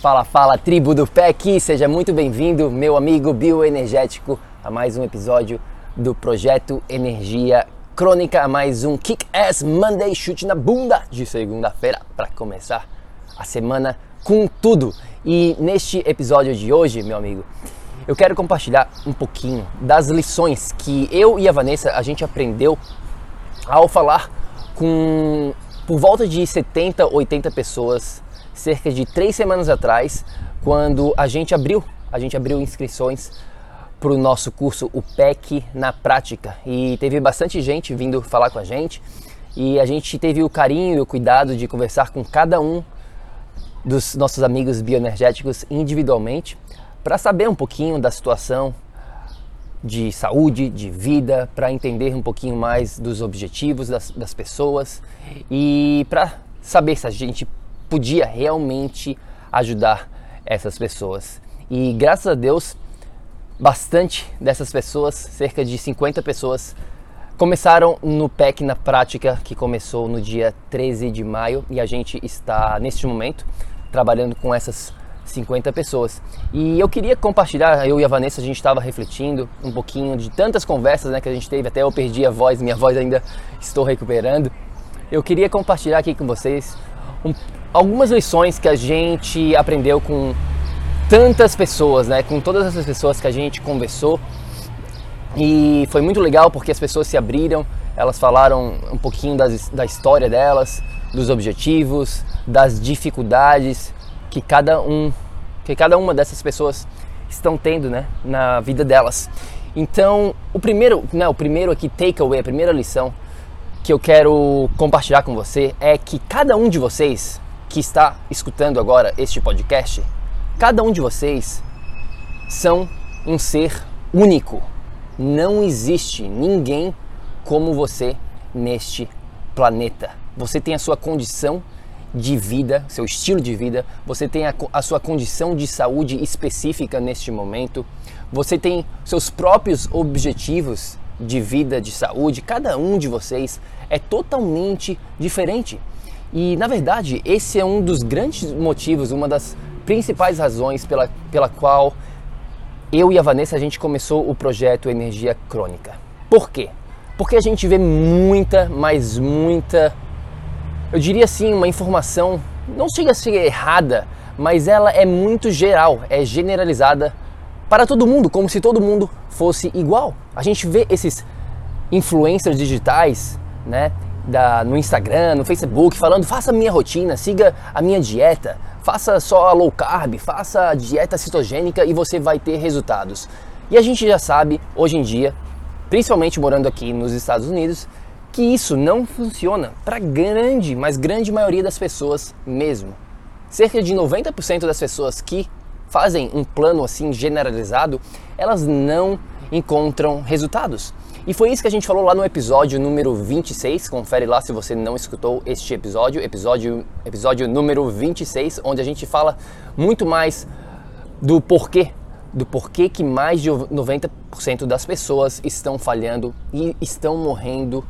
Fala, fala, tribo do PEC, seja muito bem-vindo, meu amigo bioenergético, a mais um episódio do projeto Energia Crônica, a mais um Kick Ass Monday chute na bunda de segunda-feira para começar a semana com tudo. E neste episódio de hoje, meu amigo, eu quero compartilhar um pouquinho das lições que eu e a Vanessa a gente aprendeu ao falar com por volta de 70, 80 pessoas cerca de três semanas atrás, quando a gente abriu, a gente abriu inscrições para o nosso curso o PEC na prática. E teve bastante gente vindo falar com a gente. E a gente teve o carinho e o cuidado de conversar com cada um dos nossos amigos bioenergéticos individualmente para saber um pouquinho da situação de saúde, de vida, para entender um pouquinho mais dos objetivos das, das pessoas e para saber se a gente podia realmente ajudar essas pessoas. E graças a Deus, bastante dessas pessoas, cerca de 50 pessoas, começaram no PEC na prática, que começou no dia 13 de maio, e a gente está neste momento trabalhando com essas 50 pessoas. E eu queria compartilhar, eu e a Vanessa, a gente estava refletindo um pouquinho de tantas conversas né, que a gente teve, até eu perdi a voz, minha voz ainda estou recuperando. Eu queria compartilhar aqui com vocês um, algumas lições que a gente aprendeu com tantas pessoas, né? Com todas essas pessoas que a gente conversou. E foi muito legal porque as pessoas se abriram, elas falaram um pouquinho das, da história delas, dos objetivos, das dificuldades que cada um, que cada uma dessas pessoas estão tendo, né, na vida delas. Então, o primeiro, né, o primeiro aqui takeaway, a primeira lição que eu quero compartilhar com você é que cada um de vocês que está escutando agora este podcast, cada um de vocês são um ser único. Não existe ninguém como você neste planeta. Você tem a sua condição de vida, seu estilo de vida, você tem a, a, sua condição de saúde específica neste momento, você tem seus próprios objetivos de vida, de saúde, cada um de vocês é totalmente diferente. E na verdade, esse é um dos grandes motivos, uma das principais razões pela, pela qual eu e a Vanessa a gente começou o projeto Energia Crônica. Por quê? Porque a gente vê muita, mas muita, eu diria assim, uma informação, não chega a ser errada, mas ela é muito geral, é generalizada para todo mundo, como se todo mundo fosse igual. A gente vê esses influencers digitais, né? Da, no Instagram, no Facebook, falando faça a minha rotina, siga a minha dieta, faça só a low carb, faça a dieta cetogênica e você vai ter resultados. E a gente já sabe hoje em dia, principalmente morando aqui nos Estados Unidos, que isso não funciona para grande, mas grande maioria das pessoas mesmo. Cerca de 90% das pessoas que fazem um plano assim generalizado, elas não encontram resultados. E foi isso que a gente falou lá no episódio número 26. Confere lá se você não escutou este episódio, episódio, episódio número 26, onde a gente fala muito mais do porquê, do porquê que mais de 90% das pessoas estão falhando e estão morrendo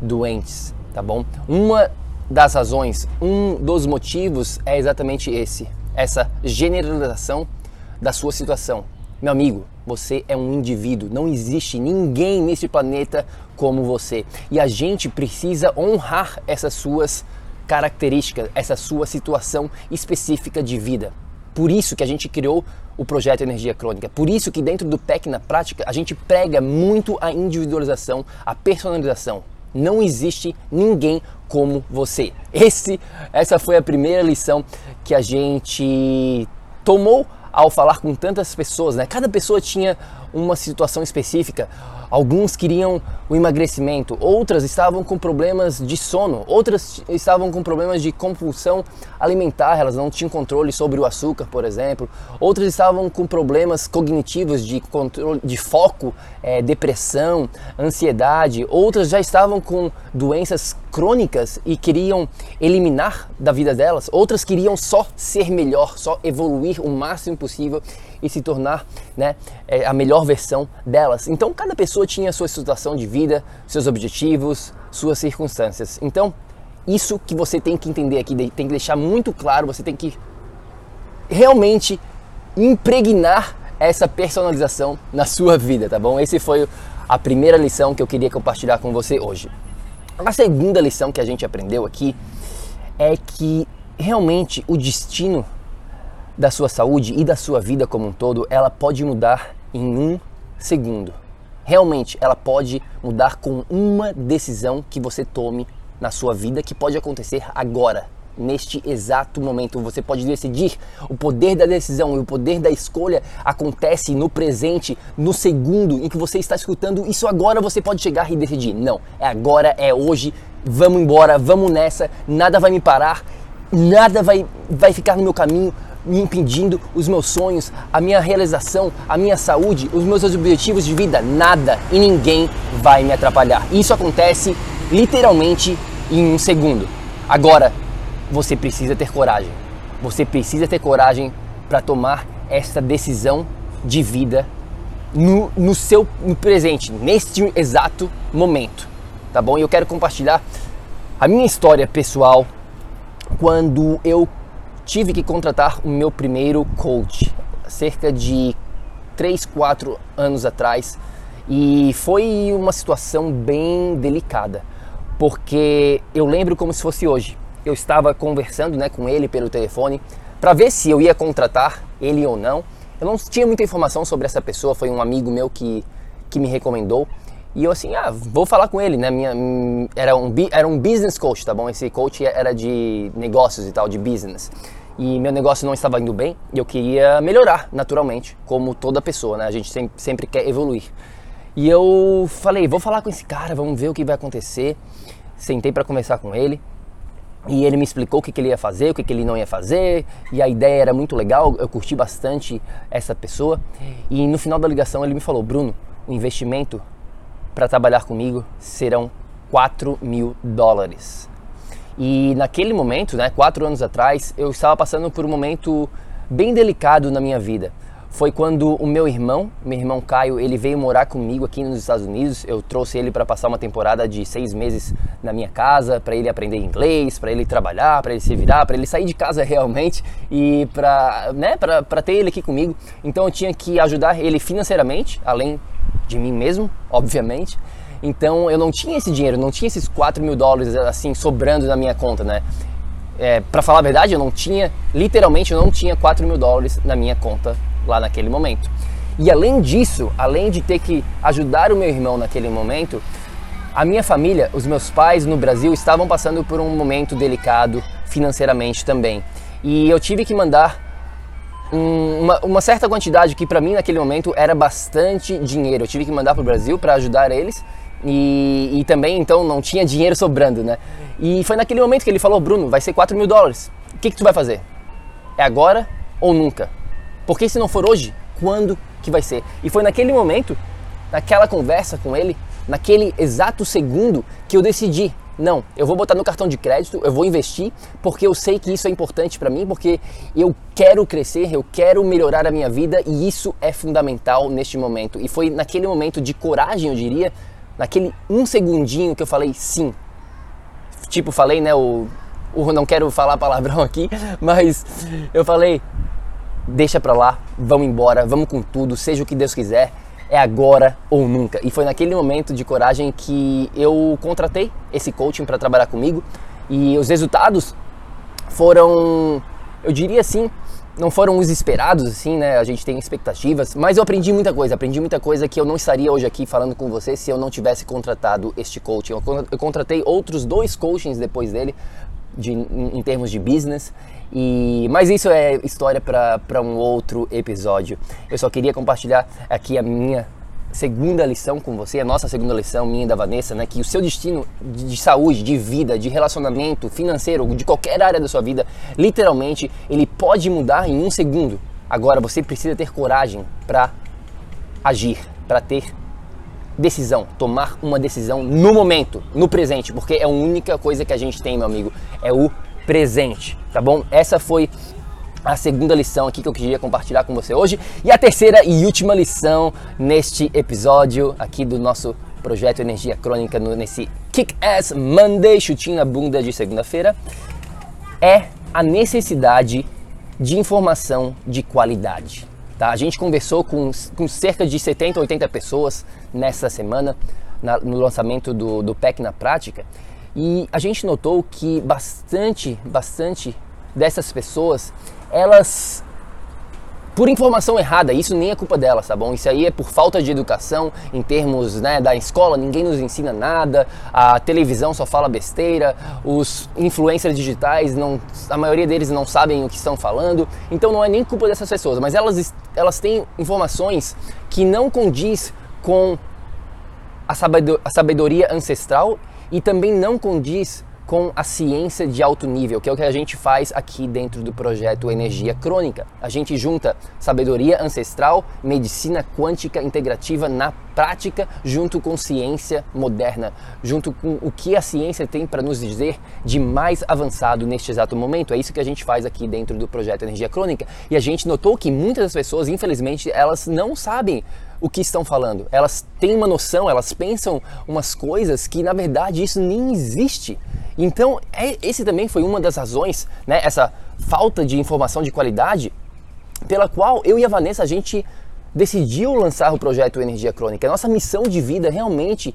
doentes, tá bom? Uma das razões, um dos motivos é exatamente esse, essa generalização da sua situação. Meu amigo, você é um indivíduo, não existe ninguém nesse planeta como você. E a gente precisa honrar essas suas características, essa sua situação específica de vida. Por isso que a gente criou o projeto Energia Crônica. Por isso que dentro do PEC na prática a gente prega muito a individualização, a personalização. Não existe ninguém como você. Esse, essa foi a primeira lição que a gente tomou ao falar com tantas pessoas, né? Cada pessoa tinha uma situação específica. Alguns queriam o emagrecimento, outras estavam com problemas de sono, outras estavam com problemas de compulsão alimentar, elas não tinham controle sobre o açúcar, por exemplo. Outras estavam com problemas cognitivos de controle de foco, é, depressão, ansiedade. Outras já estavam com doenças crônicas e queriam eliminar da vida delas. Outras queriam só ser melhor, só evoluir o máximo possível e se tornar né, é, a melhor versão delas. Então, cada pessoa tinha sua situação de vida, seus objetivos, suas circunstâncias. Então, isso que você tem que entender aqui, tem que deixar muito claro, você tem que realmente impregnar essa personalização na sua vida, tá bom? Esse foi a primeira lição que eu queria compartilhar com você hoje. A segunda lição que a gente aprendeu aqui é que realmente o destino da sua saúde e da sua vida como um todo, ela pode mudar em um segundo. Realmente, ela pode mudar com uma decisão que você tome na sua vida, que pode acontecer agora, neste exato momento. Você pode decidir. O poder da decisão e o poder da escolha acontece no presente, no segundo em que você está escutando. Isso agora você pode chegar e decidir. Não, é agora, é hoje. Vamos embora, vamos nessa. Nada vai me parar, nada vai, vai ficar no meu caminho me impedindo os meus sonhos, a minha realização, a minha saúde, os meus objetivos de vida, nada e ninguém vai me atrapalhar. Isso acontece literalmente em um segundo. Agora, você precisa ter coragem. Você precisa ter coragem para tomar essa decisão de vida no, no seu no presente, neste exato momento. Tá bom? E eu quero compartilhar a minha história pessoal quando eu tive que contratar o meu primeiro coach cerca de 3, 4 anos atrás e foi uma situação bem delicada porque eu lembro como se fosse hoje. Eu estava conversando né, com ele pelo telefone para ver se eu ia contratar ele ou não. Eu não tinha muita informação sobre essa pessoa, foi um amigo meu que, que me recomendou. E eu assim, ah, vou falar com ele, né? Minha, era, um, era um business coach, tá bom? Esse coach era de negócios e tal, de business. E meu negócio não estava indo bem e eu queria melhorar, naturalmente, como toda pessoa, né? A gente sempre, sempre quer evoluir. E eu falei, vou falar com esse cara, vamos ver o que vai acontecer. Sentei para conversar com ele. E ele me explicou o que, que ele ia fazer, o que, que ele não ia fazer, e a ideia era muito legal, eu curti bastante essa pessoa. E no final da ligação ele me falou: Bruno, o investimento para trabalhar comigo serão 4 mil dólares. E naquele momento, né, quatro anos atrás, eu estava passando por um momento bem delicado na minha vida. Foi quando o meu irmão, meu irmão Caio, ele veio morar comigo aqui nos Estados Unidos. Eu trouxe ele para passar uma temporada de seis meses na minha casa, para ele aprender inglês, para ele trabalhar, para ele se virar, para ele sair de casa realmente e para né, ter ele aqui comigo. Então eu tinha que ajudar ele financeiramente, além de mim mesmo, obviamente. Então eu não tinha esse dinheiro, não tinha esses 4 mil dólares assim sobrando na minha conta, né? É, para falar a verdade, eu não tinha, literalmente, eu não tinha 4 mil dólares na minha conta lá naquele momento. E além disso, além de ter que ajudar o meu irmão naquele momento, a minha família, os meus pais no Brasil estavam passando por um momento delicado financeiramente também. E eu tive que mandar um, uma, uma, certa quantidade que para mim naquele momento era bastante dinheiro. Eu tive que mandar para o Brasil para ajudar eles e, e, também então não tinha dinheiro sobrando, né? E foi naquele momento que ele falou, Bruno, vai ser 4 mil dólares. O que, que tu vai fazer? É agora ou nunca? Porque se não for hoje, quando que vai ser? E foi naquele momento, naquela conversa com ele, naquele exato segundo que eu decidi não, eu vou botar no cartão de crédito, eu vou investir, porque eu sei que isso é importante para mim, porque eu quero crescer, eu quero melhorar a minha vida e isso é fundamental neste momento. E foi naquele momento de coragem, eu diria, naquele um segundinho que eu falei sim. Tipo, falei, né, o o não quero falar palavrão aqui, mas eu falei, deixa pra lá, vamos embora, vamos com tudo, seja o que Deus quiser, é agora ou nunca. E foi naquele momento de coragem que eu contratei esse coaching para trabalhar comigo e os resultados foram, eu diria assim, não foram os esperados, assim, né? A gente tem expectativas, mas eu aprendi muita coisa. Aprendi muita coisa que eu não estaria hoje aqui falando com você se eu não tivesse contratado este coaching. Eu contratei outros dois coachings depois dele, de, em, termos de business. E, mas isso é história para um outro episódio. Eu só queria compartilhar aqui a minha segunda lição com você, a nossa segunda lição, minha e da Vanessa, né, que o seu destino de, de, saúde, de vida, de relacionamento financeiro, de qualquer área da sua vida, literalmente, ele pode mudar em um segundo. Agora você precisa ter coragem para agir, para ter decisão, tomar uma decisão no momento, no presente, porque é a única coisa que a gente tem, meu amigo, é o presente, tá bom? Essa foi a segunda lição aqui que eu queria compartilhar com você hoje e a terceira e última lição neste episódio aqui do nosso projeto Energia Crônica no, nesse Kick Ass Monday, chutinho na bunda de segunda-feira, é a necessidade de informação de qualidade. Tá? A gente conversou com, com cerca de 70, 80 pessoas nessa semana na, no lançamento do, do PEC na prática e a gente notou que bastante, bastante dessas pessoas elas por informação errada, isso nem é culpa delas, tá bom? Isso aí é por falta de educação em termos né, da escola, ninguém nos ensina nada, a televisão só fala besteira, os influencers digitais, não, a maioria deles não sabem o que estão falando, então não é nem culpa dessas pessoas, mas elas, elas têm informações que não condiz com a sabedoria ancestral e também não condiz com a ciência de alto nível, que é o que a gente faz aqui dentro do projeto Energia Crônica. A gente junta sabedoria ancestral, medicina quântica integrativa na prática, junto com ciência moderna, junto com o que a ciência tem para nos dizer de mais avançado neste exato momento. É isso que a gente faz aqui dentro do projeto Energia Crônica. E a gente notou que muitas das pessoas, infelizmente, elas não sabem o que estão falando. Elas têm uma noção, elas pensam umas coisas que na verdade isso nem existe. Então, é, esse também foi uma das razões, né, essa falta de informação de qualidade, pela qual eu e a Vanessa a gente decidiu lançar o projeto Energia Crônica. Nossa missão de vida é realmente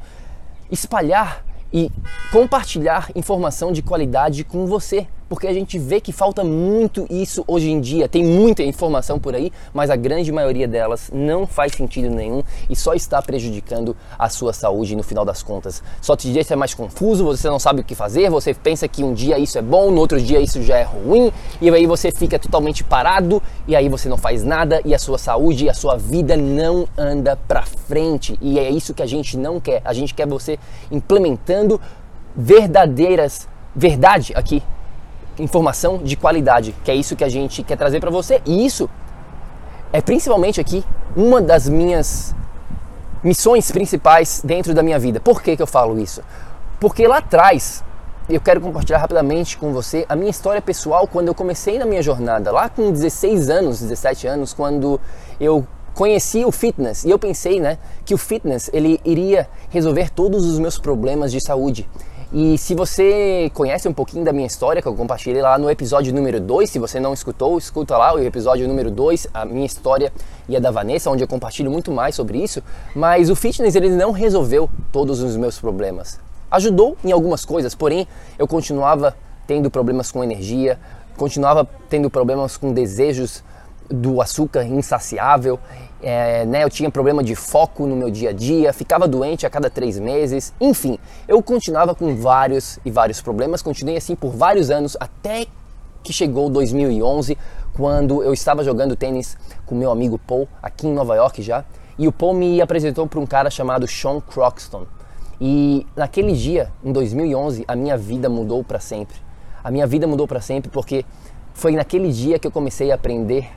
espalhar e compartilhar informação de qualidade com você porque a gente vê que falta muito isso hoje em dia. Tem muita informação por aí, mas a grande maioria delas não faz sentido nenhum e só está prejudicando a sua saúde no final das contas. Só te deixa mais confuso, você não sabe o que fazer, você pensa que um dia isso é bom, no outro dia isso já é ruim, e aí você fica totalmente parado e aí você não faz nada e a sua saúde e a sua vida não anda para frente. E é isso que a gente não quer. A gente quer você implementando verdadeiras verdade aqui informação de qualidade, que é isso que a gente quer trazer para você. E isso é principalmente aqui uma das minhas missões principais dentro da minha vida. Por que, que eu falo isso? Porque lá atrás eu quero compartilhar rapidamente com você a minha história pessoal quando eu comecei na minha jornada, lá com 16 anos, 17 anos, quando eu conheci o fitness e eu pensei, né, que o fitness ele iria resolver todos os meus problemas de saúde. E se você conhece um pouquinho da minha história, que eu compartilhei lá no episódio número 2, se você não escutou, escuta lá o episódio número 2, a minha história e a da Vanessa, onde eu compartilho muito mais sobre isso. Mas o fitness ele não resolveu todos os meus problemas. Ajudou em algumas coisas, porém eu continuava tendo problemas com energia, continuava tendo problemas com desejos do açúcar insaciável, é, né, eu tinha problema de foco no meu dia a dia, ficava doente a cada três meses, enfim, eu continuava com vários e vários problemas, continuei assim por vários anos até que chegou 2011, quando eu estava jogando tênis com meu amigo Paul aqui em Nova York já, e o Paul me apresentou para um cara chamado Sean Croxton. E naquele dia, em 2011, a minha vida mudou para sempre. A minha vida mudou para sempre porque foi naquele dia que eu comecei a aprender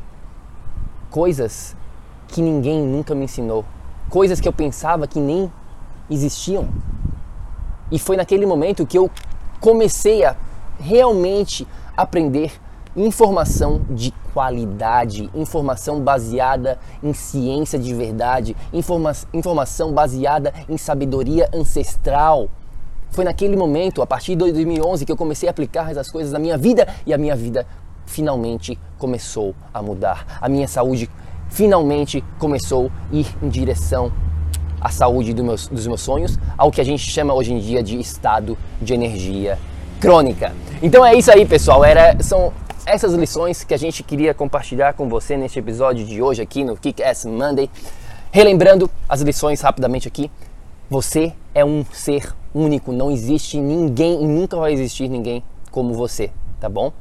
coisas que ninguém nunca me ensinou, coisas que eu pensava que nem existiam. E foi naquele momento que eu comecei a realmente aprender informação de qualidade, informação baseada em ciência de verdade, informa informação baseada em sabedoria ancestral. Foi naquele momento, a partir de 2011, que eu comecei a aplicar essas coisas na minha vida e a minha vida finalmente começou a mudar. A minha saúde finalmente começou a ir em direção à saúde do meus, dos meus sonhos, ao que a gente chama hoje em dia de estado de energia crônica. Então é isso aí, pessoal. Era, são essas lições que a gente queria compartilhar com você neste episódio de hoje aqui no Kick Ass Monday. Relembrando as lições rapidamente aqui. Você é um ser único, não existe ninguém e nunca vai existir ninguém como você, tá bom?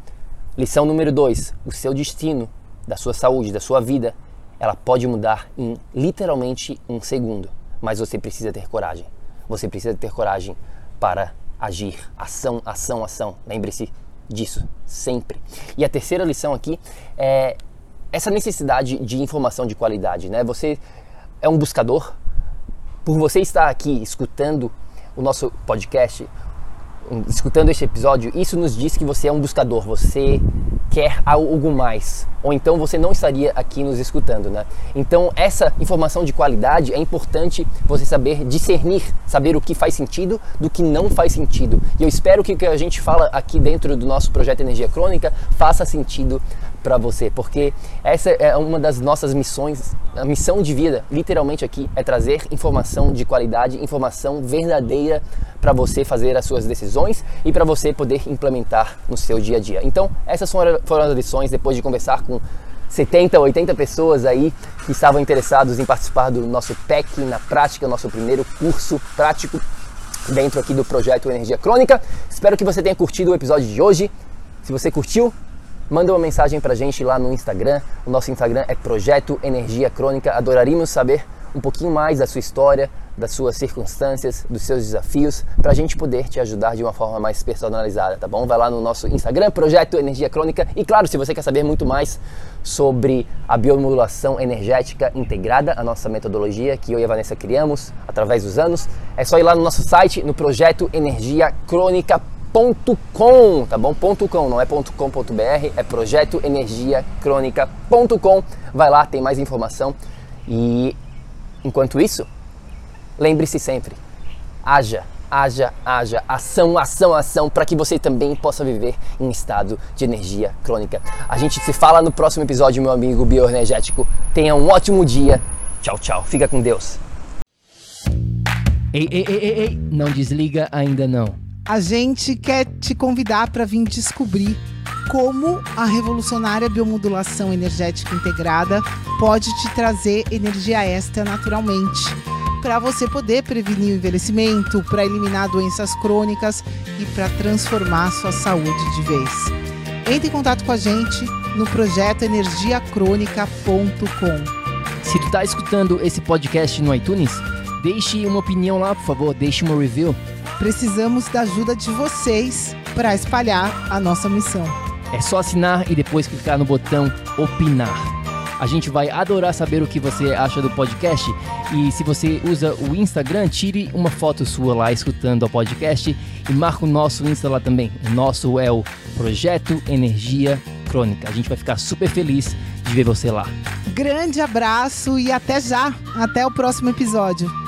Lição número 2: o seu destino, da sua saúde, da sua vida, ela pode mudar em literalmente um segundo, mas você precisa ter coragem. Você precisa ter coragem para agir. Ação, ação, ação. Lembre-se disso sempre. E a terceira lição aqui é essa necessidade de informação de qualidade, né? Você é um buscador. Por você estar aqui escutando o nosso podcast, escutando este episódio, isso nos diz que você é um buscador, você quer algo mais, ou então você não estaria aqui nos escutando, né? Então essa informação de qualidade é importante você saber discernir, saber o que faz sentido do que não faz sentido. E eu espero que o que a gente fala aqui dentro do nosso projeto Energia Crônica faça sentido para você, porque essa é uma das nossas missões, a missão de vida, literalmente aqui, é trazer informação de qualidade, informação verdadeira para você fazer as suas decisões e para você poder implementar no seu dia a dia. Então, essas foram as lições depois de conversar com 70, 80 pessoas aí que estavam interessados em participar do nosso PEC na prática, nosso primeiro curso prático dentro aqui do projeto Energia Crônica. Espero que você tenha curtido o episódio de hoje. Se você curtiu, manda uma mensagem pra gente lá no Instagram. O nosso Instagram é Projeto Energia Crônica. Adoraríamos saber um pouquinho mais da sua história, das suas circunstâncias, dos seus desafios, para a gente poder te ajudar de uma forma mais personalizada, tá bom? Vai lá no nosso Instagram, Projeto Energia Crônica. E claro, se você quer saber muito mais sobre a biomodulação energética integrada, a nossa metodologia que eu e a Vanessa criamos através dos anos, é só ir lá no nosso site, no Projeto Energia Crônica .com, tá bom? .com, não é .com.br, é projetoenergiacronica.com. Vai lá, tem mais informação. E enquanto isso, lembre-se sempre, haja, haja, haja, ação, ação, ação, para que você também possa viver em estado de energia crônica. A gente se fala no próximo episódio, meu amigo bioenergético. Tenha um ótimo dia. Tchau, tchau. Fica com Deus. Ei, ei, ei, ei, ei, não desliga ainda não a gente quer te convidar para vir descobrir como a revolucionária biomodulação energética integrada pode te trazer energia extra naturalmente, para você poder prevenir o envelhecimento, para eliminar doenças crônicas e para transformar sua saúde de vez. Entre em contato com a gente no projeto energiacrônica.com. Se tu tá escutando esse podcast no iTunes, deixe uma opinião lá, por favor, deixe uma review Precisamos da ajuda de vocês para espalhar a nossa missão. É só assinar e depois clicar no botão opinar. A gente vai adorar saber o que você acha do podcast. E se você usa o Instagram, tire uma foto sua lá escutando o podcast e marca o nosso Insta lá também. O nosso é o Projeto Energia Crônica. A gente vai ficar super feliz de ver você lá. Grande abraço e até já! Até o próximo episódio.